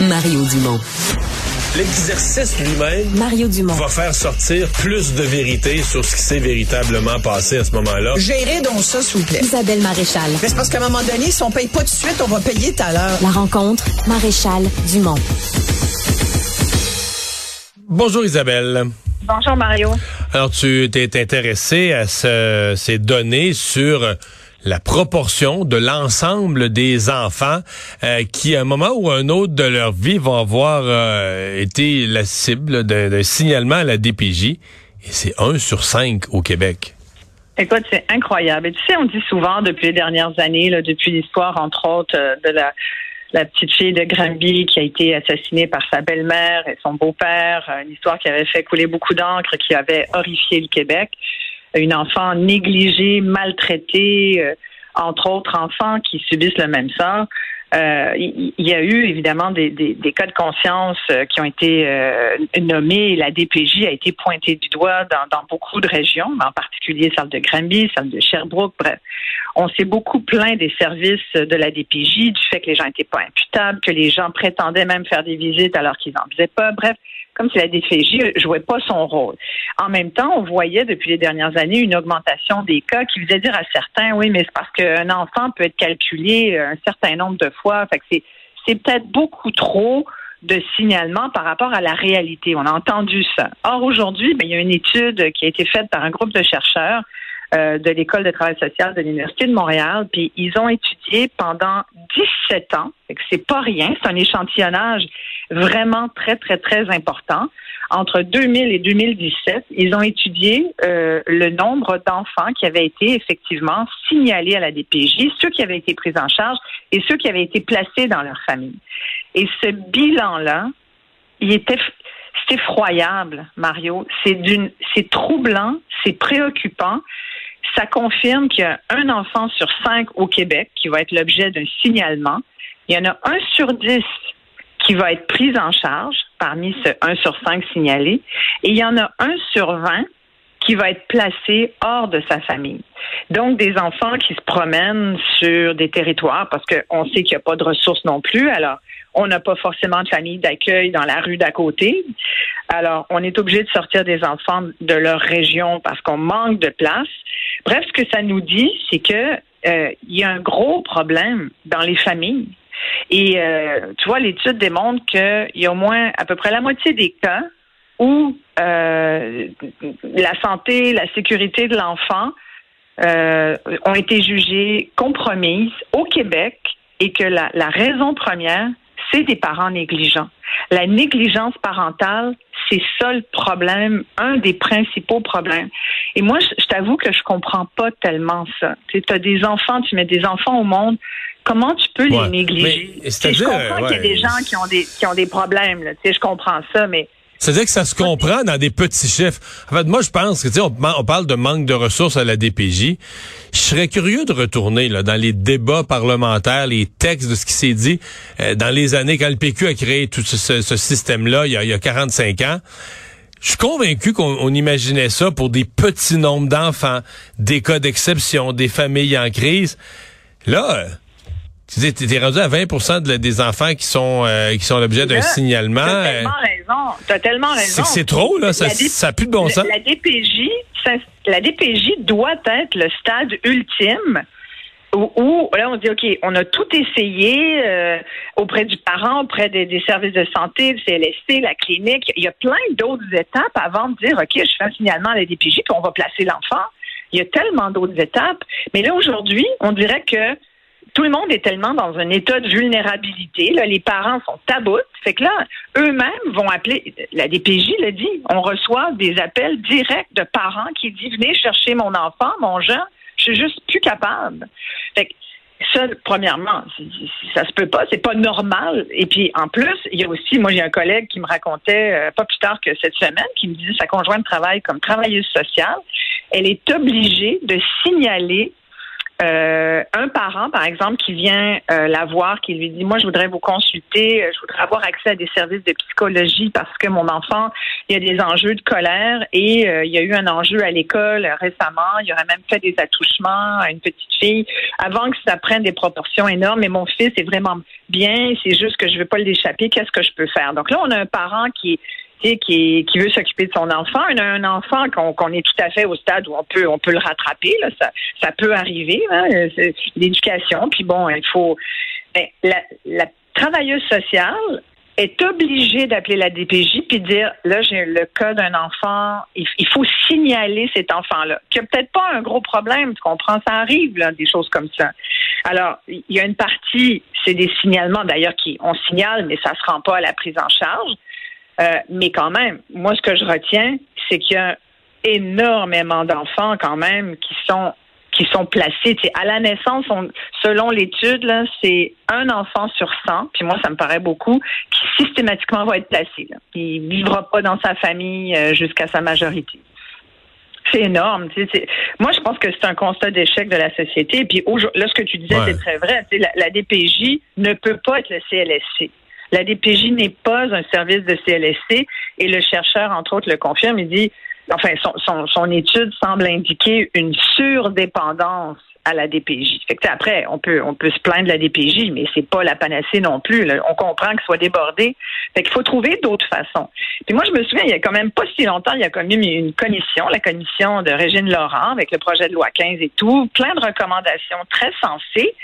Mario Dumont. L'exercice lui-même Mario Dumont. va faire sortir plus de vérité sur ce qui s'est véritablement passé à ce moment-là. Gérez donc ça, s'il vous plaît. Isabelle Maréchal. Mais c'est parce qu'à un moment donné, si on paye pas tout de suite, on va payer tout à l'heure. La rencontre, Maréchal Dumont. Bonjour Isabelle. Bonjour Mario. Alors tu t'es intéressé à ce- ces données sur la proportion de l'ensemble des enfants euh, qui, à un moment ou un autre de leur vie, vont avoir euh, été la cible d'un signalement à la DPJ. Et c'est un sur cinq au Québec. Écoute, c'est incroyable. Et tu sais, on dit souvent depuis les dernières années, depuis l'histoire, entre autres, euh, de la, la petite fille de Granby qui a été assassinée par sa belle-mère et son beau-père, euh, une histoire qui avait fait couler beaucoup d'encre, qui avait horrifié le Québec. Une enfant négligée, maltraitée, euh, entre autres enfants qui subissent le même sort. Euh, il y, a eu évidemment des, cas de conscience euh, qui ont été euh, nommés. La DPJ a été pointée du doigt dans, beaucoup de régions, en particulier celle de Granby, celle de Sherbrooke. Bref, on s'est beaucoup plaint des services de la DPJ, du fait que les gens n'étaient pas imputables, que les gens prétendaient même faire des visites alors qu'ils n'en faisaient pas. Bref, comme si la DPJ jouait pas son rôle. En même temps, on voyait depuis les dernières années une augmentation des cas qui faisait dire à certains, oui, mais c'est parce qu'un enfant peut être calculé un certain nombre de fois. Fait c'est, peut-être beaucoup trop de signalements par rapport à la réalité. On a entendu ça. Or, aujourd'hui, ben, il y a une étude qui a été faite par un groupe de chercheurs euh, de l'École de travail social de l'Université de Montréal, puis ils ont étudié pendant 17 ans, c'est pas rien, c'est un échantillonnage vraiment très, très, très important. Entre 2000 et 2017, ils ont étudié euh, le nombre d'enfants qui avaient été effectivement signalés à la DPJ, ceux qui avaient été pris en charge et ceux qui avaient été placés dans leur famille. Et ce bilan-là, il était c'est effroyable, Mario. C'est d'une, c'est troublant, c'est préoccupant. Ça confirme qu'il y a un enfant sur cinq au Québec qui va être l'objet d'un signalement. Il y en a un sur dix qui va être pris en charge parmi ce 1 sur 5 signalé. Et il y en a un sur 20 qui va être placé hors de sa famille. Donc, des enfants qui se promènent sur des territoires parce qu'on sait qu'il n'y a pas de ressources non plus. Alors, on n'a pas forcément de famille d'accueil dans la rue d'à côté. Alors, on est obligé de sortir des enfants de leur région parce qu'on manque de place. Bref, ce que ça nous dit, c'est que euh, il y a un gros problème dans les familles. Et euh, tu vois, l'étude démontre qu'il y a au moins à peu près la moitié des cas où euh, la santé, la sécurité de l'enfant euh, ont été jugées compromises au Québec et que la, raison première, c'est des parents négligents. La négligence parentale, c'est ça le problème, un des principaux problèmes. Et moi, je, je t'avoue que je comprends pas tellement ça. Tu as des enfants, tu mets des enfants au monde, comment tu peux Ouais. les négliger? Mais, je comprends qu'il y a des gens qui ont des, qui ont des problèmes, là. Tu sais, je comprends ça, mais C'est-à-dire que ça se comprend dans des petits chiffres. En fait, moi, je pense que, tu sais, on, on parle de manque de ressources à la DPJ. Je serais curieux de retourner là, dans les débats parlementaires, les textes de ce qui s'est dit euh, dans les années quand le PQ a créé tout ce, ce- système-là, il y, a, il y a 45 ans. Je suis convaincu qu'on on imaginait ça pour des petits nombres d'enfants, des cas d'exception, des familles en crise. Là, tu dis, t'es rendu à 20 de des enfants qui sont euh, qui sont l'objet d'un signalement. T'as euh, tellement raison. T'as tellement c'est raison. que c'est trop, là. Ça n'a plus de bon sens. La DPJ, ça- la DPJ doit être le stade ultime où, où, là on dit ok, on a tout essayé euh, auprès du parent, auprès des, des services de santé, le CLSC, la clinique. Il y a plein d'autres étapes avant de dire ok, je fais un signalement à la DPJ puis on va placer l'enfant. Il y a tellement d'autres étapes. Mais là aujourd'hui, on dirait que tout le monde est tellement dans un état de vulnérabilité. Là, les parents sont taboutes. Fait que là, eux-mêmes vont appeler. La DPJ l'a dit. On reçoit des appels directs de parents qui disent venez chercher mon enfant, mon jeune. Je suis juste plus capable. Fait que ça, premièrement, ça se peut pas, c'est pas normal. Et puis en plus, il y a aussi, moi j'ai un collègue qui me racontait euh, pas plus tard que cette semaine, qui me disait sa conjointe travaille comme travailleuse sociale. Elle est obligée de signaler euh, un parent, par exemple, qui vient euh, la voir, qui lui dit, moi, je voudrais vous consulter, euh, je voudrais avoir accès à des services de psychologie parce que mon enfant, il y a des enjeux de colère et euh, il y a eu un enjeu à l'école récemment. Il aurait même fait des attouchements à une petite fille avant que ça prenne des proportions énormes. Et mon fils est vraiment bien, c'est juste que je veux pas l'échapper. Qu'est-ce que je peux faire? Donc là, on a un parent qui qui, veut s'occuper de son enfant, un, un enfant qu'on est tout à fait au stade où on peut on peut le rattraper, ça, peut arriver, hein, l'éducation. Puis bon, il faut ben, la, travailleuse sociale est obligée d'appeler la DPJ puis dire là j'ai le cas d'un enfant, il, faut signaler cet enfant-là, qui a peut-être pas un gros problème, tu comprends, ça arrive des choses comme ça. Alors il y a une partie, c'est des signalements d'ailleurs qui on signale mais ça se rend pas à la prise en charge. Euh, mais quand même, moi, ce que je retiens, c'est qu'il y a énormément d'enfants quand même qui sont qui sont placés. à la naissance, selon l'étude, c'est un enfant sur 100, puis moi, ça me paraît beaucoup, qui systématiquement va être placé. Là. Il vivra pas dans sa famille euh, jusqu'à sa majorité. C'est énorme. Moi, je pense que c'est un constat d'échec de la société. Puis là, ce que tu disais, c'est très vrai. La, la DPJ ne peut pas être le CLSC. La DPJ n'est pas un service de CLSC et le chercheur, entre autres, le confirme. Il dit, enfin, son, étude semble indiquer une surdépendance à la DPJ. Fait après, on peut on peut se plaindre de la DPJ, mais c'est pas la panacée non plus. On comprend qu'il soit débordé. Fait qu'il faut trouver d'autres façons. Puis moi, je me souviens, il y a quand même pas si longtemps, il y a quand même une commission, la commission de Régine Laurent, avec le projet de loi 15 et tout, plein de recommandations très sensées.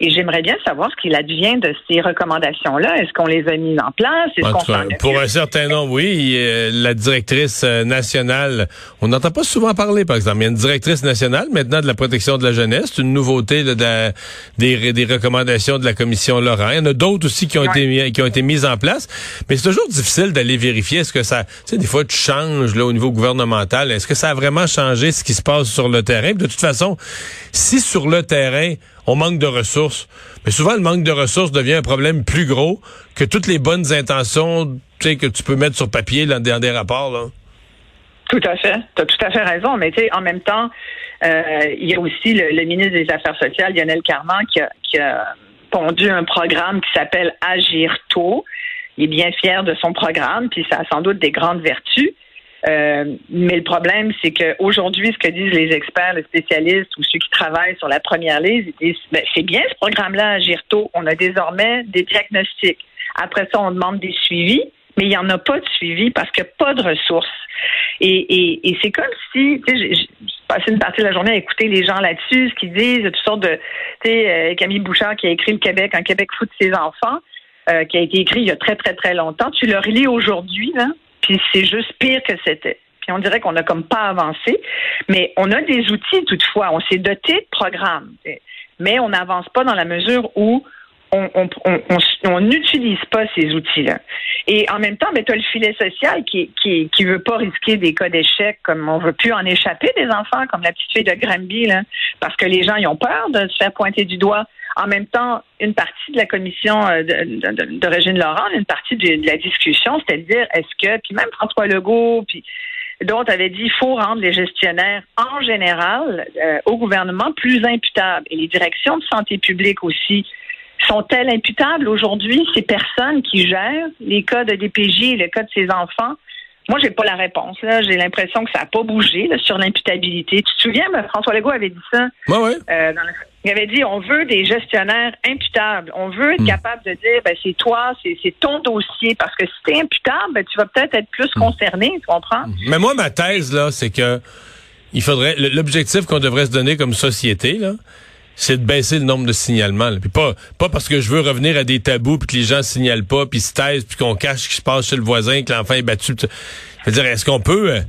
Et j'aimerais bien savoir ce qu'il advient de ces recommandations-là. Est-ce qu'on les a mises en place? pour un certain nombre, oui. la directrice euh, nationale, on n'entend pas souvent parler, par exemple. Il y a une directrice nationale maintenant de la protection de la jeunesse. C'est une nouveauté de, des, des, recommandations de la commission Laurent. Il y en a d'autres aussi qui ont, été, qui ont été mises en place. Mais c'est toujours difficile d'aller vérifier. Est-ce que ça... Tu sais, des fois, tu changes là, au niveau gouvernemental. Est-ce que ça a vraiment changé ce qui se passe sur le terrain? De toute façon, si sur le terrain, on manque de ressources. Mais souvent, le manque de ressources devient un problème plus gros que toutes les bonnes intentions que tu peux mettre sur papier dans, des rapports. Tout à fait. Tu as tout à fait raison. Mais en même temps, euh, il y a aussi le, ministre des Affaires sociales, Lionel Carman, qui a, qui pondu un programme qui s'appelle Agir tôt. Il est bien fier de son programme, puis ça a sans doute des grandes vertus. Euh, mais le problème, c'est qu'aujourd'hui, ce que disent les experts, les spécialistes ou ceux qui travaillent sur la première liste, ils disent ben, c'est bien ce programme-là à. On a désormais des diagnostics. Après ça, on demande des suivis, mais il n'y en a pas de suivi parce qu'il n'y a pas de ressources. Et, et, et c'est comme si, passé une partie de la journée à écouter les gens là-dessus, ce qu'ils disent, toutes sortes de, tu sais, euh, Camille Bouchard qui a écrit Le Québec, un Québec fout de ses enfants, euh, qui a été écrit il y a très, très, très longtemps. Tu le relis aujourd'hui, là, c'est juste pire que c'était. Puis on dirait qu'on n'a comme pas avancé, mais on a des outils toutefois. On s'est doté de programmes, mais on n'avance pas dans la mesure où on n'utilise pas ces outils-là. Et en même temps, ben, tu as le filet social qui qui qui veut pas risquer des cas d'échec, comme on veut plus en échapper des enfants, comme la petite fille de Granby, là, parce que les gens ils ont peur de se faire pointer du doigt. En même temps, une partie de la commission euh, Laurent, une partie de, la discussion, c'était de dire est-ce que, puis même François Legault, puis d'autres avaient dit il faut rendre les gestionnaires en général euh, au gouvernement plus imputables. Et les directions de santé publique aussi sont-elles imputables? Aujourd'hui, ces personnes qui gèrent les cas de DPJ et le cas de ces enfants? Moi, j'ai pas la réponse. J'ai l'impression que ça n'a pas bougé sur l'imputabilité. Tu te souviens, François Legault avait dit ça. Oui, euh, il avait dit on veut des gestionnaires imputables. On veut être hmm. capable de dire ben, c'est toi, c'est ton dossier. Parce que si tu es imputable, ben, tu vas peut-être être plus hmm. concerné, tu comprends? Hmm. Mais moi, ma thèse, là, c'est que il faudrait l'objectif qu'on devrait se donner comme société, là, c'est de baisser le nombre de signalements. Puis pas pas parce que je veux revenir à des tabous puis que les gens signalent pas puis se taisent puis qu'on cache ce qui se passe chez le voisin que l'enfant est battu. Je veux dire, est-ce qu'on peut euh,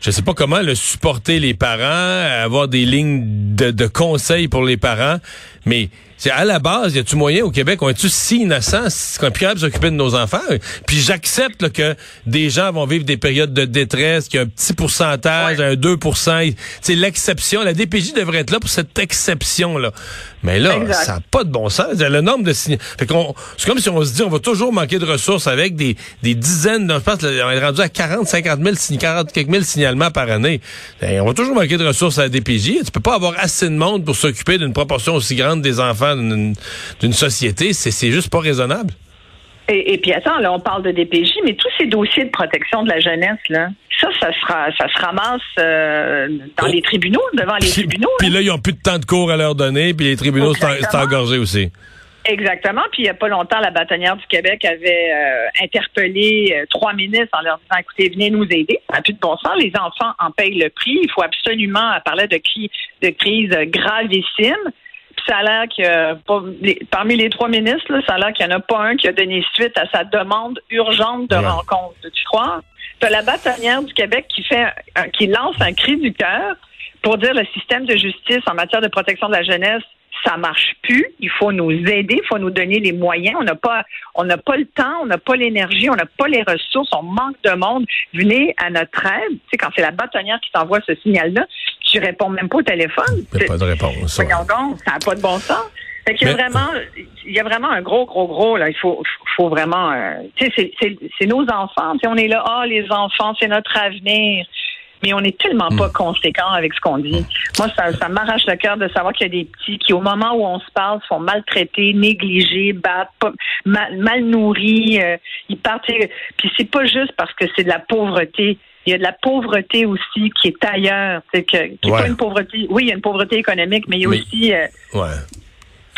je sais pas comment le supporter les parents, avoir des lignes de, de conseils pour les parents, mais C'est à la base, y a-tu moyen au Québec, on est-tu si innocent, qu'on est plus capable de s'occuper de nos enfants? Puis j'accepte là, que des gens vont vivre des périodes de détresse, qu'il y a un petit pourcentage, un 2% C'est l'exception. La DPJ devrait être là pour cette exception-là. Mais là, Exact. ça n'a pas de bon sens. Le nombre de signes. Fait qu'on, c'est comme si on se dit, on va toujours manquer de ressources avec des, des dizaines, de- je pense, on est rendu à 40, 50 000, sign- 40 quelques mille signalements par année. Ben, on va toujours manquer de ressources à la DPJ. Tu peux pas avoir assez de monde pour s'occuper d'une proportion aussi grande des enfants d'une d'une société. C'est c'est juste pas raisonnable. Et, et puis attends, là, on parle de DPJ, mais tous ces dossiers de protection de la jeunesse, là, ça, ça sera, ça se ramasse euh, dans Oh. les tribunaux, devant les Puis, tribunaux. puis là. ils ont plus de temps de cours à leur donner, puis les tribunaux sont engorgés aussi. Exactement. Puis il n'y a pas longtemps, la bâtonnière du Québec avait euh, interpellé euh, trois ministres en leur disant écoutez, venez nous aider. Ça n'a plus de bon sens. Les enfants en payent le prix. Il faut absolument parlait de, de crise gravissime. Ça a l'air que pas- les- parmi les trois ministres, là, ça a l'air qu'il n'y en a pas un qui a donné suite à sa demande urgente de Ouais. rencontre. Tu crois? T'as la bâtonnière du Québec qui fait un- qui lance un cri du cœur pour dire le système de justice en matière de protection de la jeunesse, ça marche plus. Il faut nous aider, il faut nous donner les moyens. On n'a pas, on n'a pas le temps, on n'a pas l'énergie, on n'a pas les ressources, on manque de monde. Venez à notre aide. Tu sais, quand c'est la bâtonnière qui t'envoie ce signal-là, tu réponds même pas au téléphone. Il n'y a pas de réponse. ouais. Voyons donc, ça n'a pas de bon sens. Fait qu'il y a Mais- vraiment, il y a vraiment un gros, gros, gros, là. Il faut, faut vraiment, euh, tu sais, c'est- c'est c'est nos enfants. On est là, ah, les enfants, c'est notre avenir. Mais on n'est tellement Hmm. pas conséquent avec ce qu'on dit. Moi, ça, ça m'arrache le cœur de savoir qu'il y a des petits qui, au moment où on se parle, sont maltraités, négligés, battent, pas- mal, mal nourris. euh, ils partent. Puis c'est pas juste parce que c'est de la pauvreté. Il y a de la pauvreté aussi qui est ailleurs. C'est que qui Ouais. pas une pauvreté. Oui, il y a une pauvreté économique, mais il y a Mais- aussi. euh, Ouais.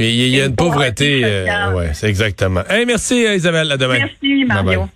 Mais il y, a- il y a Une une pauvreté. pauvreté euh, ouais, c'est exactement. Hey, merci euh, Isabelle. À demain. Merci, Mario. Bye bye.